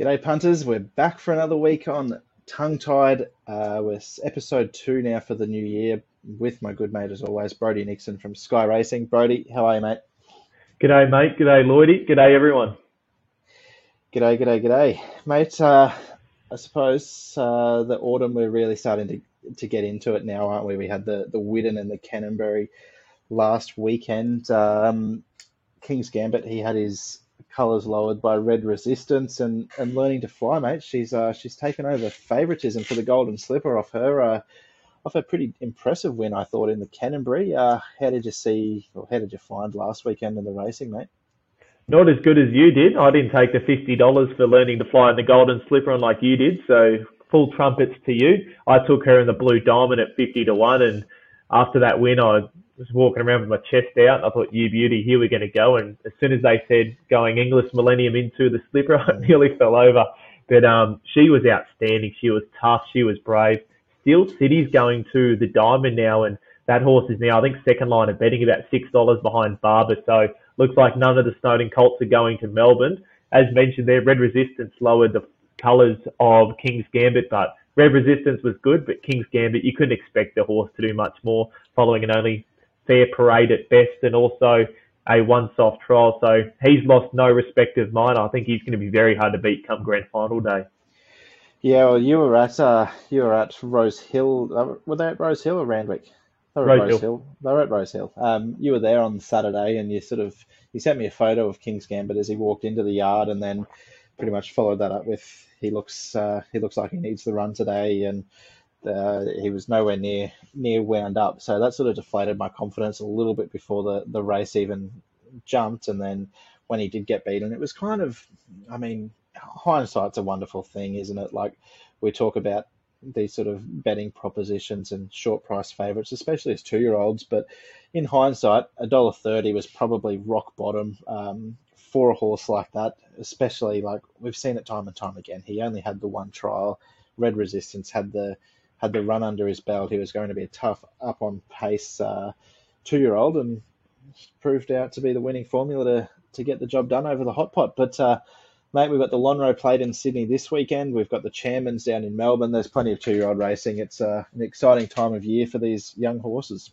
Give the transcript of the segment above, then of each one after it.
G'day, punters. We're back for another week on Tongue Tied. Uh, we're episode two now for the new year with my good mate, as always, Brodie Nickson from Sky Racing. Brodie, how are you, mate? G'day, mate. G'day, Lloydie. G'day, everyone. G'day, g'day, g'day. Mate, uh, I suppose uh, the autumn, we're really starting to, to get into it now, aren't we? We had the, the Widden and the Canterbury last weekend. Um, King's Gambit, he had his colours lowered by Red Resistance and, and learning to fly, mate. She's uh, she's taken over favouritism for the Golden Slipper off her uh, off a pretty impressive win, I thought, in the Canterbury. Uh, how did you see, or how did you find last weekend in the racing, mate? Not as good as you did. I didn't take the fifty dollars for learning to fly in the Golden Slipper like you did, so full trumpets to you. I took her in the Blue Diamond at fifty to one, and after that win, I was walking around with my chest out. I thought, you beauty, here we're going to go. And as soon as they said going Inglis Millennium into the slipper, I nearly fell over. But um, she was outstanding. She was tough. She was brave. Steel City's going to the Diamond now, and that horse is now, I think, second line of betting, about $6 behind Barber. So looks like none of the Snowden Colts are going to Melbourne. As mentioned there, Red Resistance lowered the colours of King's Gambit, but Red Resistance was good, but King's Gambit, you couldn't expect the horse to do much more following an only fair parade at best and also a one soft trial. So he's lost no respect of mine. I think he's going to be very hard to beat come grand final day. Yeah, well, you were at uh, you were at Rose Hill. Uh, were they at Rose Hill or Randwick? They were at Rose, Rose Hill. Hill. They were at Rose Hill. Um, you were there on Saturday, and you sort of you sent me a photo of King's Gambit as he walked into the yard, and then pretty much followed that up with he looks uh, he looks like he needs the run today, and uh, he was nowhere near near wound up. So that sort of deflated my confidence a little bit before the, the race even jumped. And then when he did get beaten, it was kind of, I mean, hindsight's a wonderful thing, isn't it? Like we talk about these sort of betting propositions and short price favourites, especially as two year olds. But in hindsight, a dollar thirty was probably rock bottom um, for a horse like that. Especially like we've seen it time and time again. He only had the one trial. Red Resistance had the had the run under his belt. He was going to be a tough, up on pace uh, two year old and proved out to be the winning formula to, to get the job done over the hot pot. But, uh, mate, we've got the Lonhro Plate in Sydney this weekend. We've got the Chairman's down in Melbourne. There's plenty of two year old racing. It's uh, an exciting time of year for these young horses.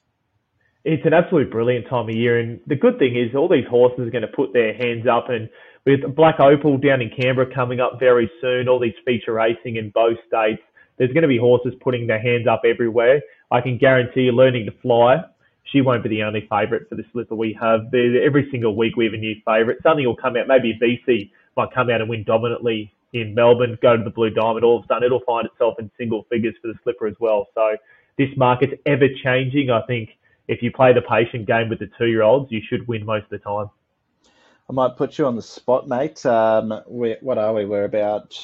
It's an absolute brilliant time of year. And the good thing is, all these horses are going to put their hands up. And with Black Opal down in Canberra coming up very soon, all these feature racing in both states, there's going to be horses putting their hands up everywhere. I can guarantee you, learning to fly, she won't be the only favourite for the slipper we have. Every single week we have a new favourite. Something will come out. Maybe VC might come out and win dominantly in Melbourne, go to the Blue Diamond. All of a sudden, it'll find itself in single figures for the slipper as well. So this market's ever changing. I think if you play the patient game with the two year olds, you should win most of the time. I might put you on the spot, mate. Um, what are we? We're about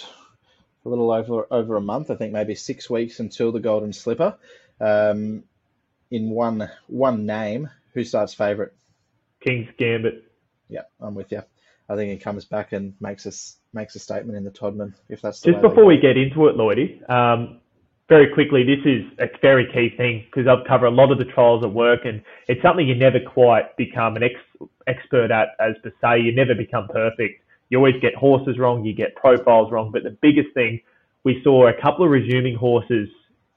a little over over a month, I think maybe six weeks until the Golden Slipper. Um, in one one name, who starts favourite? King's Gambit. Yeah, I'm with you. I think he comes back and makes us makes a statement in the Todman if that's just before we get into it, Lloydie. Um, very quickly, this is a very key thing because I've covered a lot of the trials at work, and it's something you never quite become an ex- expert at, as per se. You never become perfect. You always get horses wrong, you get profiles wrong. But the biggest thing, we saw a couple of resuming horses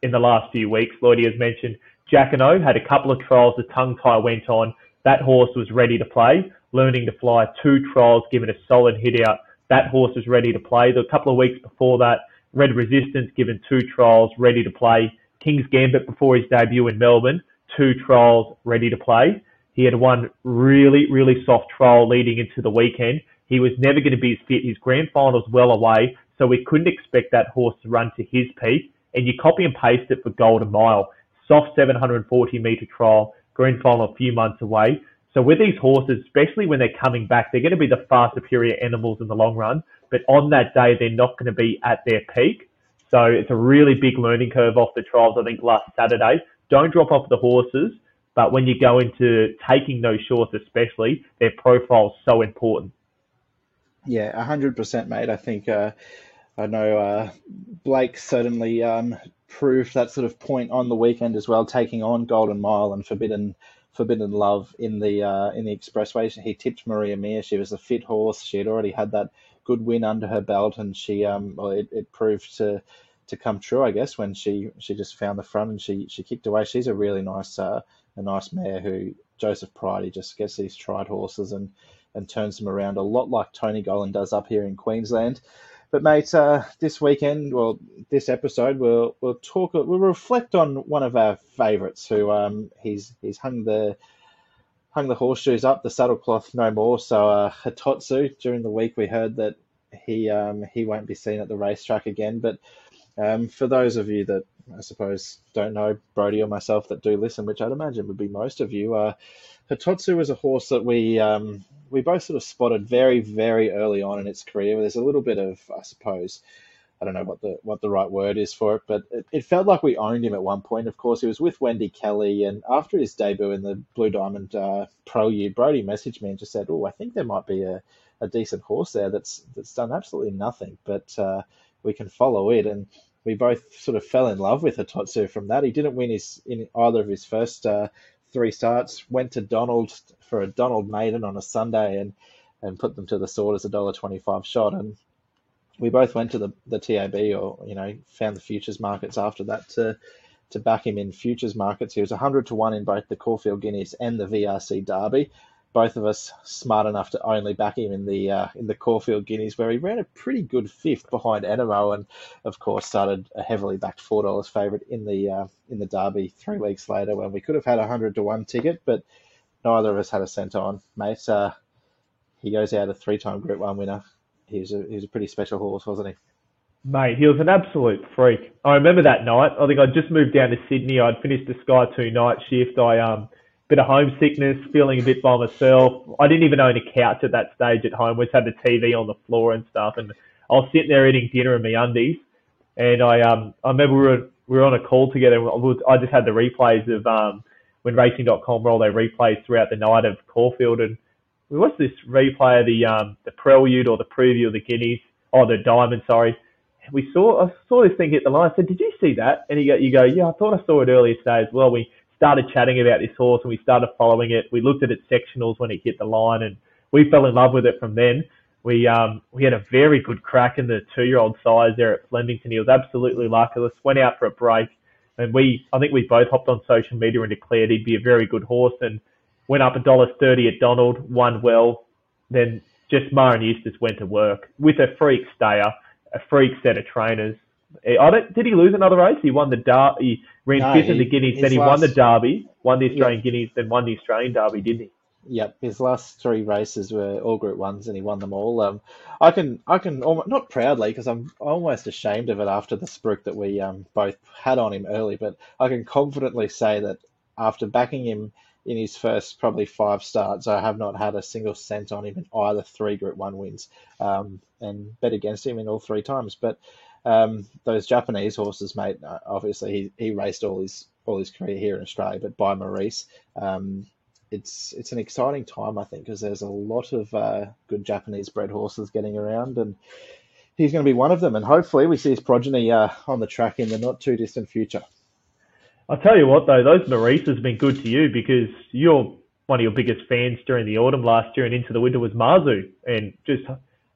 in the last few weeks. Lloyd has mentioned Jacquinot had a couple of trials. The tongue tie went on. That horse was ready to play, learning to fly two trials, given a solid hit out. That horse was ready to play. The couple of weeks before that, Red Resistance given two trials, ready to play. King's Gambit before his debut in Melbourne, two trials, ready to play. He had one really, really soft trial leading into the weekend. He was never going to be as fit. His grand final's well away, so we couldn't expect that horse to run to his peak. And you copy and paste it for Golden Mile. Soft 740 metre trial, grand final a few months away. So with these horses, especially when they're coming back, they're going to be the far superior animals in the long run. But on that day, they're not going to be at their peak. So it's a really big learning curve off the trials, I think, last Saturday. Don't drop off the horses. But when you go into taking those shorts, especially, their profile's so important. Yeah, hundred percent, mate. I think uh, I know uh, Blake certainly um, proved that sort of point on the weekend as well, taking on Golden Mile and Forbidden Forbidden Love in the uh, in the expressway. He tipped Maria Mir. She was a fit horse. She had already had that good win under her belt, and she um well, it, it proved to to come true, I guess, when she she just found the front and she she kicked away. She's a really nice uh, a nice mare who Joseph Pridey just gets these tried horses and and turns them around a lot like Tony Gollan does up here in Queensland. But mate, uh, this weekend, well, this episode, we'll we'll talk, we'll reflect on one of our favourites who um he's he's hung the hung the horseshoes up, the saddlecloth no more. So uh, Hitotsu during the week we heard that he um he won't be seen at the racetrack again. But um, for those of you that I suppose don't know Brodie or myself that do listen, which I'd imagine would be most of you, uh, Hitotsu was a horse that we um, we both sort of spotted very, very early on in its career. There's a little bit of, I suppose, I don't know what the what the right word is for it, but it, it felt like we owned him at one point. Of course, he was with Wendy Kelly, and after his debut in the Blue Diamond uh, Prelude, Brodie messaged me and just said, "Oh, I think there might be a, a decent horse there that's that's done absolutely nothing, but uh, we can follow it." And we both sort of fell in love with Hitotsu from that. He didn't win his in either of his first uh, three starts. Went to Donald for a Donald Maiden on a Sunday and and put them to the sword as a dollar twenty five shot. And we both went to the, the TAB or you know found the futures markets after that to to back him in futures markets. He was hundred to one in both the Caulfield Guineas and the VRC Derby both of us smart enough to only back him in the uh, in the Caulfield Guineas, where he ran a pretty good fifth behind Anamoe, and of course started a heavily backed four dollars favourite in the uh, in the Derby three weeks later, when we could have had a hundred to one ticket, but neither of us had a cent on, mate. Uh, he goes out a three time Group One winner. He was a he was a pretty special horse, wasn't he? Mate, he was an absolute freak. I remember that night. I think I'd just moved down to Sydney. I'd finished the Sky Two night shift. I um bit of homesickness, feeling a bit by myself. I didn't even own a couch at that stage at home. We just had the TV on the floor and stuff, and I was sitting there eating dinner in my undies. And I um I remember we were we were on a call together. I just had the replays of um when Racing.com all their replays throughout the night of Caulfield, and we watched this replay of the um the prelude or the preview of the Guineas, or the Diamond, sorry. We saw I saw this thing hit the line. I said, "Did you see that?" And you go, "You go, yeah, I thought I saw it earlier today as well." We started chatting about this horse and we started following it. We looked at its sectionals when it hit the line and we fell in love with it from then. We um we had a very good crack in the two year old size there at Flemington. He was absolutely luckless. Went out for a break and we I think we both hopped on social media and declared he'd be a very good horse and went up a dollar thirty at Donald, won well. Then just Maher Eustace went to work with a freak stayer, a freak set of trainers. I don't, did he lose another race? He won the Derby. He ran no, fifth in the Guineas, then he last, won the Derby, won the Australian yeah. Guineas, then won the Australian Derby, didn't he? Yep, his last three races were all Group Ones, and he won them all. Um, I can, I can, almost, not proudly, because I'm almost ashamed of it after the spruik that we um, both had on him early, but I can confidently say that after backing him in his first probably five starts, I have not had a single cent on him in either three Group One wins, um, and bet against him in all three times. But um, those Japanese horses, mate. Uh, obviously, he, he raced all his all his career here in Australia, but by Maurice, um, it's it's an exciting time, I think, because there's a lot of uh, good Japanese bred horses getting around, and he's going to be one of them. And hopefully, we see his progeny uh, on the track in the not too distant future. I'll tell you what, though, those Maurice has been good to you because you're one of your biggest fans during the autumn last year and into the winter was Mazu, and just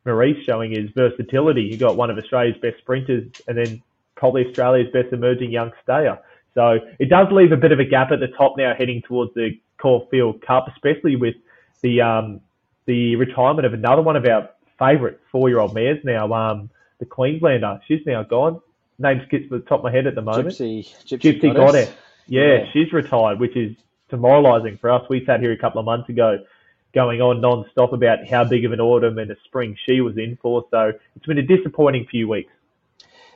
Maurice showing his versatility. You got one of Australia's best sprinters, and then probably Australia's best emerging young stayer. So it does leave a bit of a gap at the top now, heading towards the Caulfield Cup, especially with the um, the retirement of another one of our favourite four-year-old mares now, um, the Queenslander. She's now gone. Name skips to the top of my head at the moment. Gypsy, Gypsy, Gypsy Goddess. Yeah, yeah, she's retired, which is demoralising for us. We sat here a couple of months ago going on non-stop about how big of an autumn and a spring she was in for. So it's been a disappointing few weeks.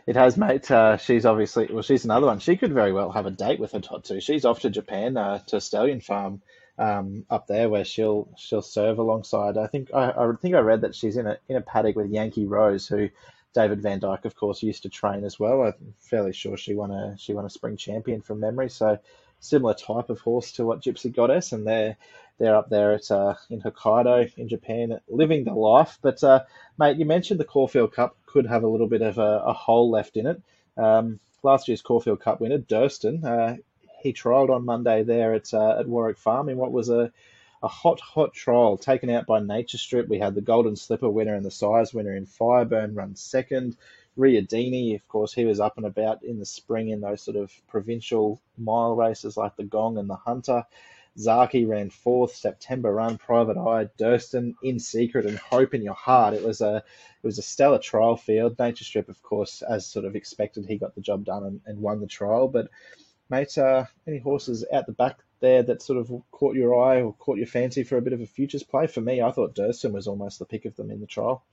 It has, mate. Uh, she's obviously well. She's another one. She could very well have a date with Hitotsu. She's off to Japan uh, to Stallion Farm um, up there, where she'll she'll serve alongside. I think I, I think I read that she's in a in a paddock with Yankee Rose, who David Vandyke, of course, used to train as well. I'm fairly sure she won a she won a spring champion from memory. So similar type of horse to what Gypsy Goddess, and they're they're up there at uh, in Hokkaido in Japan, living the life. But uh, mate, you mentioned the Caulfield Cup could have a little bit of a, a hole left in it. Um, last year's Caulfield Cup winner, Durston, uh, he trialled on Monday there at uh, at Warwick Farm in what was a a hot, hot trial taken out by Nature Strip. We had the Golden Slipper winner and the Size winner in Fireburn run second. Riodini, of course, he was up and about in the spring in those sort of provincial mile races like the Gong and the Hunter. Zaaki ran fourth, September Run, Private Eye, Durston, In Secret, and Hope in Your Heart. It was a it was a stellar trial field. Nature Strip, of course, as sort of expected, he got the job done and, and won the trial. But mate, uh, any horses out the back there that sort of caught your eye or caught your fancy for a bit of a futures play? For me, I thought Durston was almost the pick of them in the trial.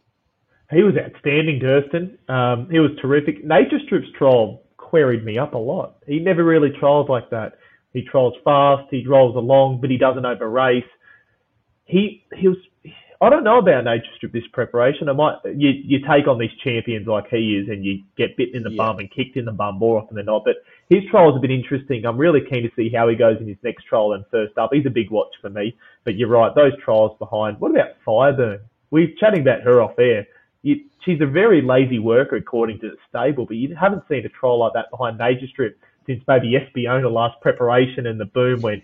He was outstanding, Durston. Um, he was terrific. Nature Strip's trial queried me up a lot. He never really trials like that. He trolls fast, he rolls along, but he doesn't over race. He he was. I don't know about Nature Strip this preparation. I might you you take on these champions like he is, and you get bitten in the yeah. bum and kicked in the bum more often than not. But his trial's a bit interesting. I'm really keen to see how he goes in his next trial and first up. He's a big watch for me. But you're right, those trials behind. What about Fireburn? We're chatting about her off air. You, she's a very lazy worker according to the stable, but you haven't seen a trial like that behind Nature Strip since maybe Espiona last preparation and the boom went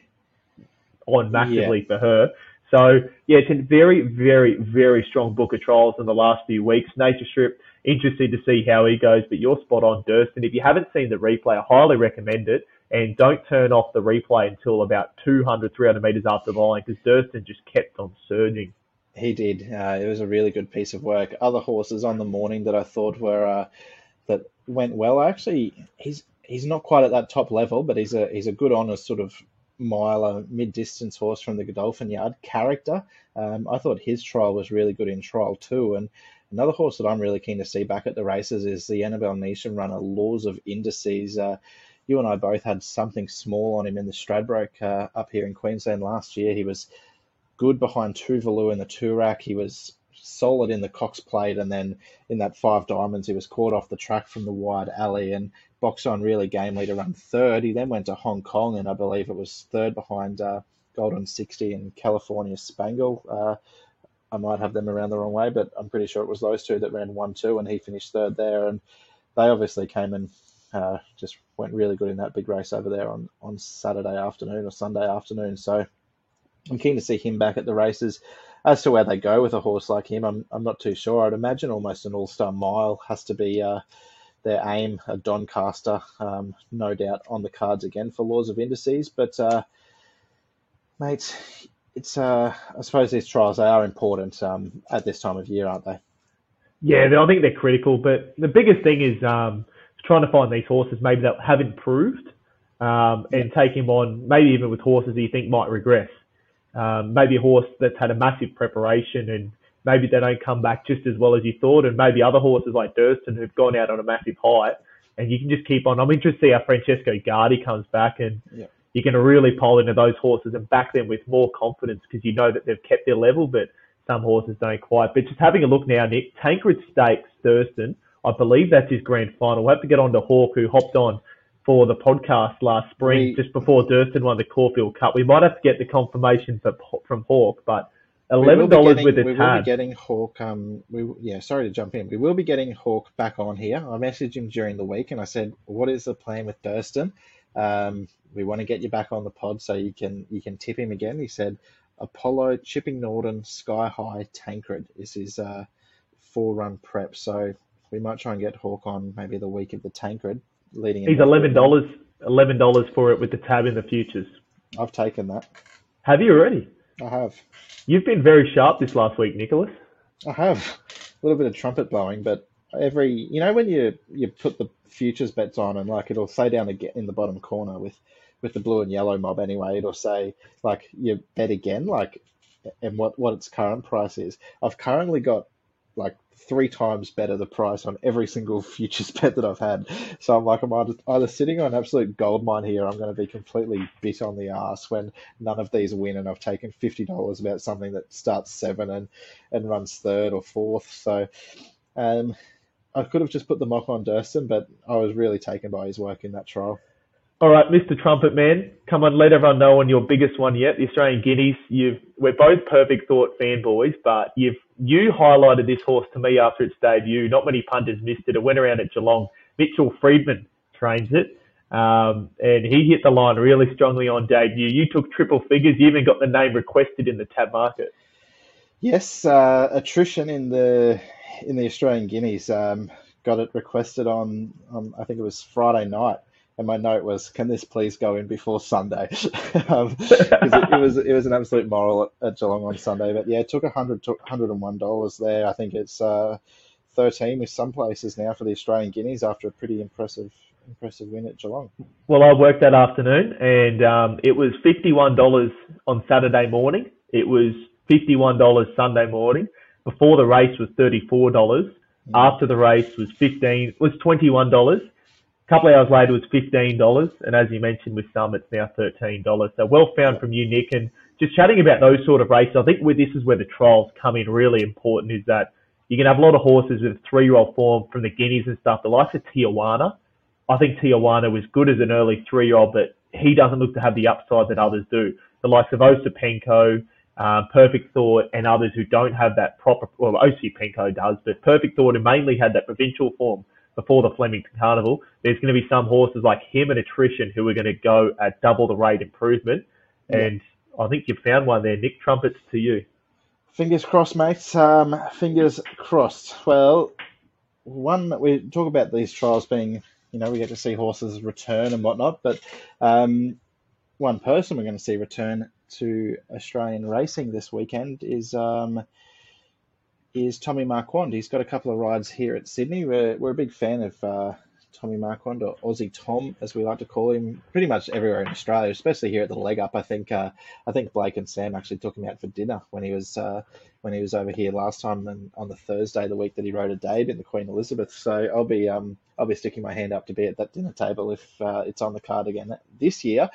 on massively yeah. for her. So yeah, it's a very, very, very strong book of trials in the last few weeks. Nature Strip, interested to see how he goes, but you're spot on, Durston. If you haven't seen the replay, I highly recommend it. And don't turn off the replay until about 200, 300 metres after the line because Durston just kept on surging. He did. Uh, it was a really good piece of work. Other horses on the morning that I thought were uh, that went well. Actually, he's he's not quite at that top level, but he's a he's a good honest sort of miler mid distance horse from the Godolphin Yard character. Um, I thought his trial was really good in trial too. And another horse that I'm really keen to see back at the races is the Annabel Neasham runner, Laws of Indices. Uh, you and I both had something small on him in the Stradbroke uh, up here in Queensland last year. He was good behind Tuvalu in the Toorak. He was solid in the Cox Plate, and then in that five diamonds, he was caught off the track from the wide alley and boxed on really gamely to run third. He then went to Hong Kong, and I believe it was third behind uh, Golden 60 and California Spangle. Uh, I might have them around the wrong way, but I'm pretty sure it was those two that ran one two, and he finished third there. And they obviously came and uh, just went really good in that big race over there on on Saturday afternoon or Sunday afternoon. So I'm keen to see him back at the races. As to where they go with a horse like him, I'm I'm not too sure. I'd imagine almost an All Star Mile has to be uh, their aim. A Doncaster, um, no doubt, on the cards again for Laws of Indices. But uh, mate, it's uh, I suppose these trials they are important um, at this time of year, aren't they? Yeah, I think they're critical. But the biggest thing is um, trying to find these horses maybe that have improved um, and take him on, maybe even with horses that you think might regress um, maybe a horse that's had a massive preparation and maybe they don't come back just as well as you thought, and maybe other horses like Durston who've gone out on a massive height, and you can just keep on. I'm interested to see how Francesco Guardi comes back, and yeah. you're going to really pile into those horses and back them with more confidence because you know that they've kept their level, but some horses don't quite. But just having a look now, Nick, Tancred Stakes, Durston, I believe that's his grand final. We'll have to get on to Hawk, who hopped on for the podcast last spring, we, just before Durston won the Caulfield Cup. We might have to get the confirmation for, from Hawk, but eleven dollars with a we will be getting Hawk. Um, we yeah, sorry to jump in. We will be getting Hawk back on here. I messaged him during the week and I said, "What is the plan with Durston? Um, we want to get you back on the pod so you can you can tip him again." He said, "Apollo, Chipping Norton, Sky High, Tancred is his uh, four run prep." So we might try and get Hawk on maybe the week of the Tancred leading. He's eleven dollars. Eleven dollars for it with the tab in the futures. I've taken that. Have you already? I have. You've been very sharp this last week, Nicholas. I have a little bit of trumpet blowing, but every you know when you you put the futures bets on and like it'll say down in the bottom corner with with the blue and yellow mob anyway, it'll say like you bet again, like and what what its current price is. I've currently got like three times better the price on every single futures bet that I've had. So I'm like, I'm either, either sitting on an absolute gold mine here, I'm going to be completely bit on the ass when none of these win, and I've taken fifty dollars about something that starts seven and and runs third or fourth. So, um, I could have just put the mock on Durston, but I was really taken by his work in that trial. All right, Mr. Trumpet Man, come on, let everyone know on your biggest one yet, the Australian Guineas. You've we're both perfect thought fanboys, but you've you highlighted this horse to me after its debut. Not many punters missed it. It went around at Geelong. Mitchell Freedman trains it. Um, and he hit the line really strongly on debut. You took triple figures. You even got the name requested in the tab market. Yes, uh, attrition in the in the Australian Guineas um, got it requested on, on I think it was Friday night, and my note was, "Can this please go in before Sunday?" um, it, it, was it was an absolute moral at, at Geelong on Sunday. But yeah, it took a hundred hundred and one dollars there. I think it's uh, thirteen with some places now for the Australian Guineas after a pretty impressive impressive win at Geelong. Well, I worked that afternoon, and um, it was fifty-one dollars on Saturday morning. It was fifty-one dollars Sunday morning. Before the race was thirty-four dollars. Mm. After the race was fifteen was twenty-one dollars. A couple of hours later was fifteen dollars, and as you mentioned with some, it's now thirteen dollars. So well found from you, Nick, and just chatting about those sort of races. I think where this is where the trials come in really important is that you can have a lot of horses with three-year-old form from the Guineas and stuff. The likes of Tijuana, I think Tijuana was good as an early three-year-old, but he doesn't look to have the upside that others do. The likes of Osipenko, um, Perfect Thought, and others who don't have that proper, well, Osipenko does, but Perfect Thought, who mainly had that provincial form before the Flemington Carnival, there's going to be some horses like him and Attrition who are going to go at double the rate improvement. And yeah. I think you've found one there. Nick, trumpets to you. Fingers crossed, mates. Um, fingers crossed. Well, one, we talk about these trials being you know, we get to see horses return and whatnot. But um, one person we're going to see return to Australian racing this weekend is um, is Tommy Marquand. He's got a couple of rides here at Sydney. We're, we're a big fan of uh, Tommy Marquand, or Aussie Tom, as we like to call him, pretty much everywhere in Australia, especially here at the leg up. I think uh, I think Blake and Sam actually took him out for dinner when he was uh, when he was over here last time and on the Thursday, the week that he rode Addeybb in the Queen Elizabeth. So I'll be um, I'll be sticking my hand up to be at that dinner table if uh, it's on the card again this year.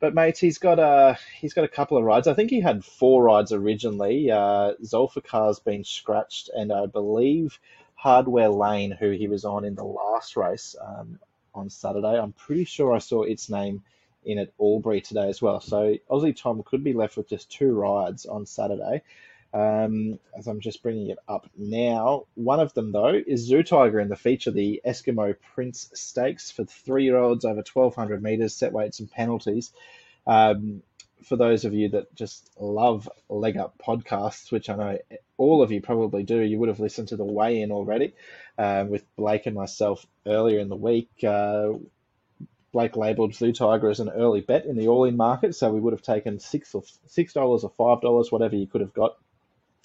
But mates, he's got a he's got a couple of rides. I think he had four rides originally. Uh, Zulfikar's been scratched, and I believe Hardware Lane, who he was on in the last race um, on Saturday. I'm pretty sure I saw its name in at Albury today as well. So Aussie Tom could be left with just two rides on Saturday. Um, as I'm just bringing it up now, one of them though is Zoo Tiger in the feature, the Eskimo Prince Stakes for three-year-olds over 1,200 meters, set weights and penalties. Um, for those of you that just love leg up podcasts, which I know all of you probably do, you would have listened to the weigh in already um, with Blake and myself earlier in the week. Uh, Blake labelled Zoo Tiger as an early bet in the all in market, so we would have taken six or six dollars or five dollars, whatever you could have got,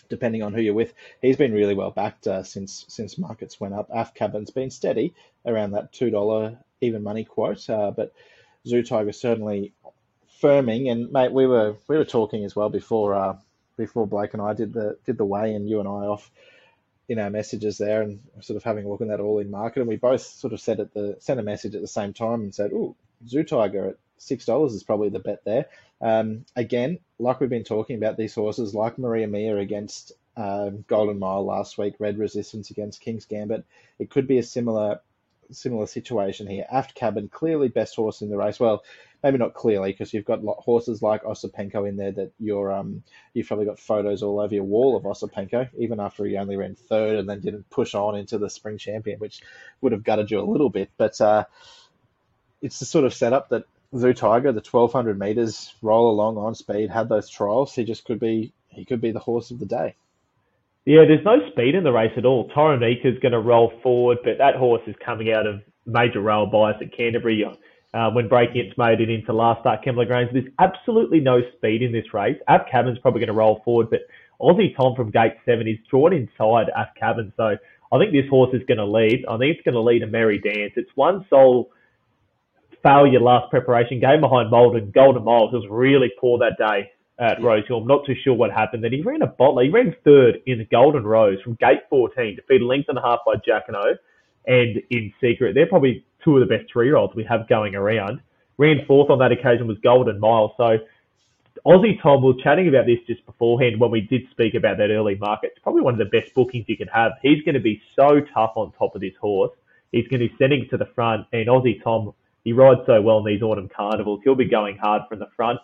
depending on who you're with. He's been really well backed uh, since since markets went up. AF Cabin's been steady around that two dollar even money quote, uh, but Zoo Tiger certainly firming, and mate, we were we were talking as well before uh, before Blake and I did the did the weigh, and you and I off in our messages there, and sort of having a look at that all in market, and we both sort of said at the sent a message at the same time and said, "Oh, Zoo Tiger at six dollars is probably the bet there." Um, again, like we've been talking about these horses, like Maria Mia against um, Golden Mile last week, Red Resistance against King's Gambit, it could be a similar similar situation here. Aft Cabin, clearly best horse in the race. Well, maybe not clearly because you've got horses like Osipenko in there that you're um you've probably got photos all over your wall of Osipenko, even after he only ran third and then didn't push on into the spring champion, which would have gutted you a little bit. But uh, it's the sort of setup that Zoo Tiger, the 1200 meters, roll along on speed, had those trials. He just could be he could be the horse of the day. Yeah, there's no speed in the race at all. is going to roll forward, but that horse is coming out of major rail bias at Canterbury uh, when breaking its made it into last start Kembla Grange. There's absolutely no speed in this race. Af Cabin's probably going to roll forward, but Aussie Tom from gate seven is drawn inside Af Cabin. So I think this horse is going to lead. I think it's going to lead a merry dance. It's one sole failure last preparation game behind Malden. Golden Miles was really poor that day at Rosehill. I'm not too sure what happened. Then he ran a bottle. He ran third in the Golden Rose from gate 14, defeated length and a half by Jacquinot and in secret. They're probably two of the best three-year-olds we have going around. Ran fourth on that occasion was Golden Mile. So Aussie Tom, we were chatting about this just beforehand when we did speak about that early market. It's probably one of the best bookings you can have. He's going to be so tough on top of this horse. He's going to be sending it to the front, and Aussie Tom, he rides so well in these autumn carnivals. He'll be going hard from the front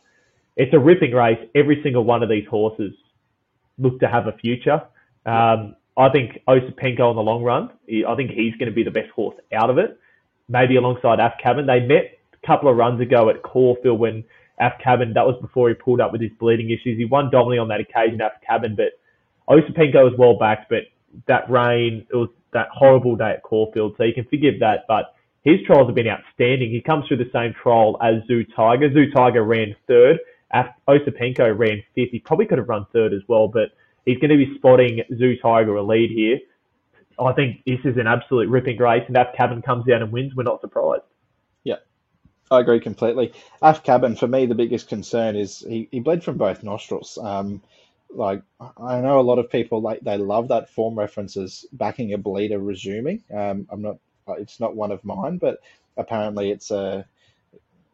it's a ripping race. Every single one of these horses look to have a future. Um, I think Osipenko in the long run, I think he's going to be the best horse out of it. Maybe alongside Af Cabin. They met a couple of runs ago at Caulfield when Af Cabin, that was before he pulled up with his bleeding issues. He won dominantly on that occasion, Af Cabin, but Osipenko was well backed, but that rain, it was that horrible day at Caulfield, so you can forgive that, but his trials have been outstanding. He comes through the same trial as Zoo Tiger. Zoo Tiger ran third. Osipenko ran fifth. He probably could have run third as well, but he's going to be spotting Zoo Tiger a lead here. I think this is an absolute ripping race, and if Cabin comes down and wins. We're not surprised. Yeah, I agree completely. Af Cabin, for me, the biggest concern is he, he bled from both nostrils. Um, like I know a lot of people like they love that form references backing a bleeder resuming. Um, I'm not, it's not one of mine, but apparently it's a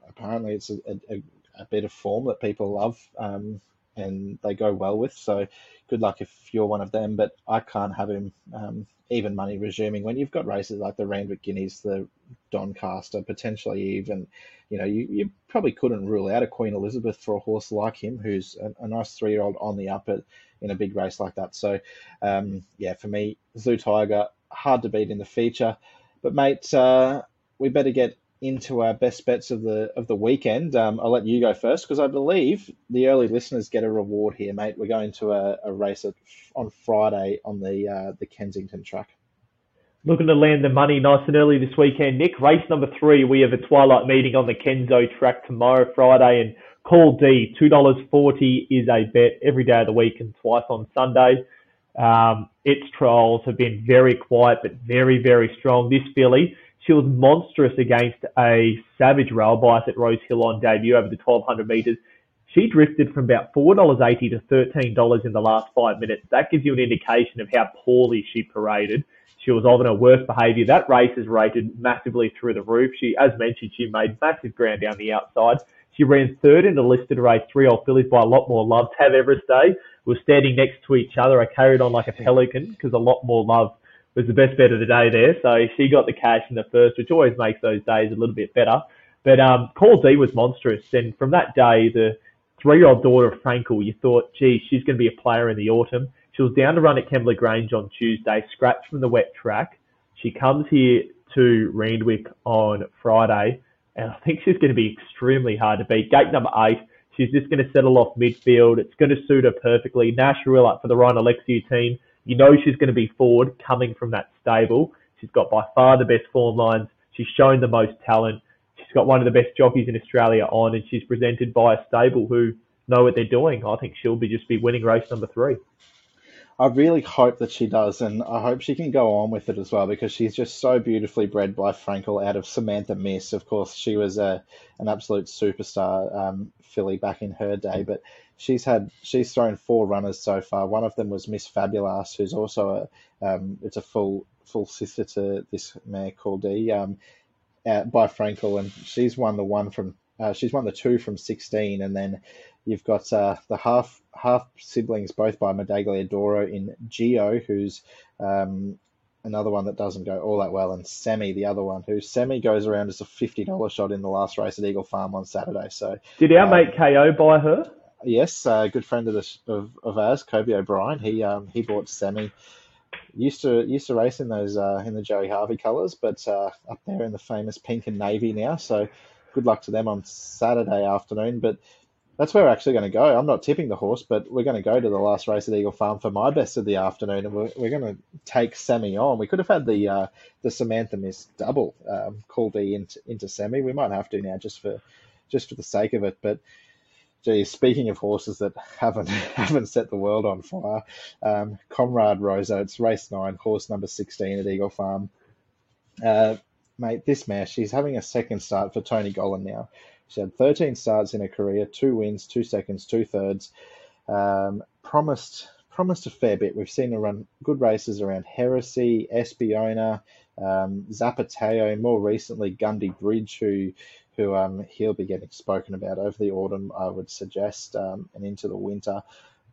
apparently it's a, a, a bit of form that people love um, and they go well with. So good luck if you're one of them. But I can't have him um, even money resuming when you've got races like the Randwick Guineas, the Doncaster, potentially even, you know, you, you probably couldn't rule out a Queen Elizabeth for a horse like him, who's a, a nice three year old on the up at, in a big race like that. So, um, yeah, for me, Zoo Tiger, hard to beat in the feature. But, mate, uh, we better get into our best bets of the of the weekend. Um, I'll let you go first because I believe the early listeners get a reward here, mate. We're going to a, a race at, on Friday on the uh, the Kensington track. Looking to land the money nice and early this weekend, Nick. Race number three, we have a twilight meeting on the Kenzo track tomorrow, Friday, and Call D, two dollars forty is a bet every day of the week and twice on Sunday. Um, its trials have been very quiet but very very strong. This filly she was monstrous against a Savage rail bias at Rose Hill on debut over the 1200 metres. She drifted from about $4.80 to $13 in the last five minutes. That gives you an indication of how poorly she paraded. She was of her worst behaviour. That race is rated massively through the roof. She, as mentioned, she made massive ground down the outside. She ran third in the listed race, three old fillies by a lot more love. Tav Everest Day was standing next to each other. I carried on like a pelican because a lot more love was the best bet of the day there. So she got the cash in the first, which always makes those days a little bit better. But um, Call D was monstrous, and from that day, the three-year-old daughter of Frankel, you thought, gee, she's going to be a player in the autumn. She was down to run at Kembla Grange on Tuesday, scratched from the wet track. She comes here to Randwick on Friday, and I think she's going to be extremely hard to beat. Gate number eight, she's just going to settle off midfield. It's going to suit her perfectly. Nash up for the Ryan Alexiou team you know she's going to be forward coming from that stable. She's got by far the best form lines. She's shown the most talent. She's got one of the best jockeys in Australia on, and she's presented by a stable who know what they're doing. I think she'll be just be winning race number three. I really hope that she does, and I hope she can go on with it as well because she's just so beautifully bred by Frankel out of Samantha Miss. Of course, she was a an absolute superstar um, filly back in her day, but she's had she's thrown four runners so far. One of them was Miss Fabulous, who's also a um, it's a full full sister to this mare called D um, uh, by Frankel, and she's won the one from uh, she's won the two from sixteen, and then you've got uh, the half half siblings both by Medaglia d'Oro in Geo, who's um, another one that doesn't go all that well, and Semi, the other one, who Semi goes around as a fifty dollar shot in the last race at Eagle Farm on Saturday. So did our um, mate KO buy her? yes, a good friend of the of, of ours, Kobe O'Brien. He um, he bought Semi. Used to used to race in those uh, in the Joey Harvey colours, but uh, up there in the famous pink and navy now. So good luck to them on Saturday afternoon. But that's where we're actually going to go. I'm not tipping the horse, but we're going to go to the last race at Eagle Farm for my best of the afternoon, and we're, we're going to take Semi on. We could have had the uh, the Samantha Miss double um, call D into, into Semi. We might have to now just for just for the sake of it, but gee, speaking of horses that haven't haven't set the world on fire, um, Comrade Rosa, it's race nine, horse number sixteen at Eagle Farm. Uh, mate, this mare, she's having a second start for Tony Gollan now. She had 13 starts in her career, two wins, two seconds, two thirds. Um, promised promised a fair bit. We've seen her run good races around Heresy, Espiona, um, Zapateo, more recently Gundy Bridge, who who um, he'll be getting spoken about over the autumn, I would suggest, um, and into the winter.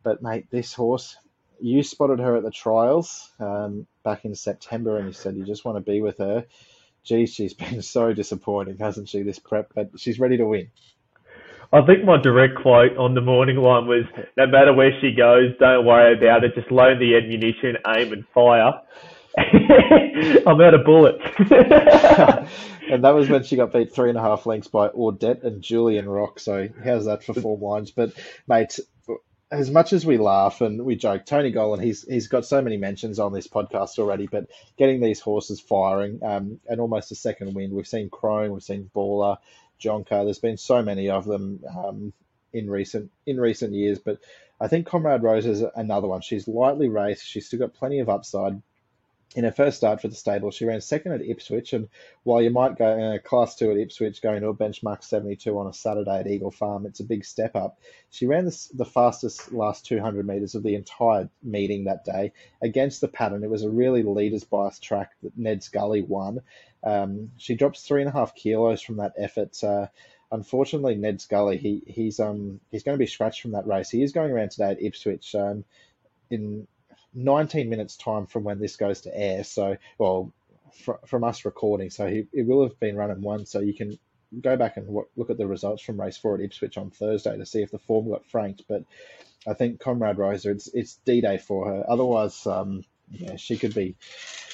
But mate, this horse, you spotted her at the trials um, back in September, and you said you just want to be with her. Geez, she's been so disappointing, hasn't she? This prep, but she's ready to win. I think my direct quote on the morning one was, "No matter where she goes, don't worry about it. Just load the ammunition, aim, and fire." I'm out of bullets. and that was when she got beat three and a half lengths by Audette and Julian Rock. So how's that for four lines? But mate, as much as we laugh and we joke, Tony Gollan, he's he's got so many mentions on this podcast already. But getting these horses firing um, and almost a second wind, we've seen Crone, we've seen Baller, Jonker. There's been so many of them um, in recent in recent years. But I think Comrade Rose is another one. She's lightly raced. She's still got plenty of upside in her first start for the stable, she ran second at Ipswich. And while you might go uh, class two at Ipswich, going to a benchmark 72 on a Saturday at Eagle Farm, it's a big step up. She ran the, the fastest last 200 metres of the entire meeting that day against the pattern. It was a really leaders bias track that Ned Scully won. Um, she drops three and a half kilos from that effort. Uh, unfortunately, Ned Scully, he he's um he's going to be scratched from that race. He is going around today at Ipswich. Um, in 19 minutes time from when this goes to air. So, well, fr- from us recording. So he, it will have been running one. So you can go back and w- look at the results from race four at Ipswich on Thursday to see if the form got franked. But I think Comrade Rosa, it's it's D Day for her. Otherwise, um, yeah, she could be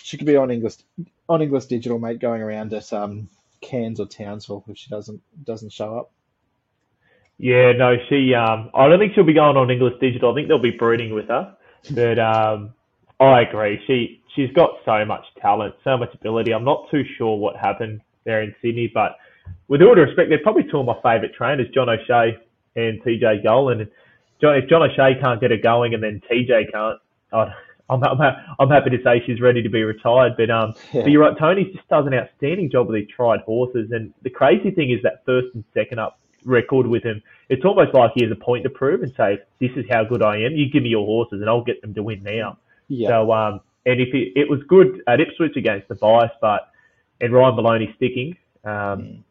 she could be on English on Inglis Digital, mate, going around at um, Cairns or Townsville if she doesn't doesn't show up. Yeah, no, she. Um, I don't think she'll be going on Inglis Digital. I think they'll be breeding with her. But um, I agree. She she's got so much talent, so much ability. I'm not too sure what happened there in Sydney, but with all due respect, they're probably two of my favourite trainers, John O'Shea and TJ Gollan. And John, if John O'Shea can't get it going, and then TJ can't, i I'm, I'm, I'm happy to say she's ready to be retired. But um, yeah. but you're right. Tony just does an outstanding job with these tried horses. And the crazy thing is that first and second up record with him, it's almost like he has a point to prove and say, "This is how good I am. You give me your horses, and I'll get them to win now." Yeah. So, um, and if it, it was good at Ipswich against the bias, but and Ryan Maloney sticking, um, mm.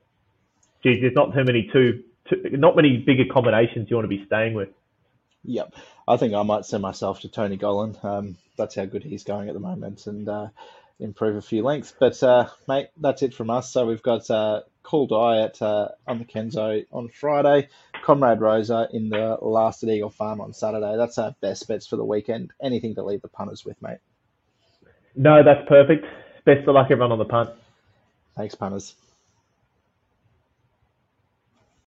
geez, there's not too many too, too, not many bigger combinations you want to be staying with. Yep, I think I might send myself to Tony Gollan. Um, that's how good he's going at the moment, and uh, improve a few lengths. But uh, mate, that's it from us. So we've got uh, Cool Diet uh, on the Kenzo on Friday, Comrade Rosa in the last at Eagle Farm on Saturday. That's our best bets for the weekend. Anything to leave the punters with, mate? No, that's perfect. Best of luck, everyone, on the punt. Thanks, punters.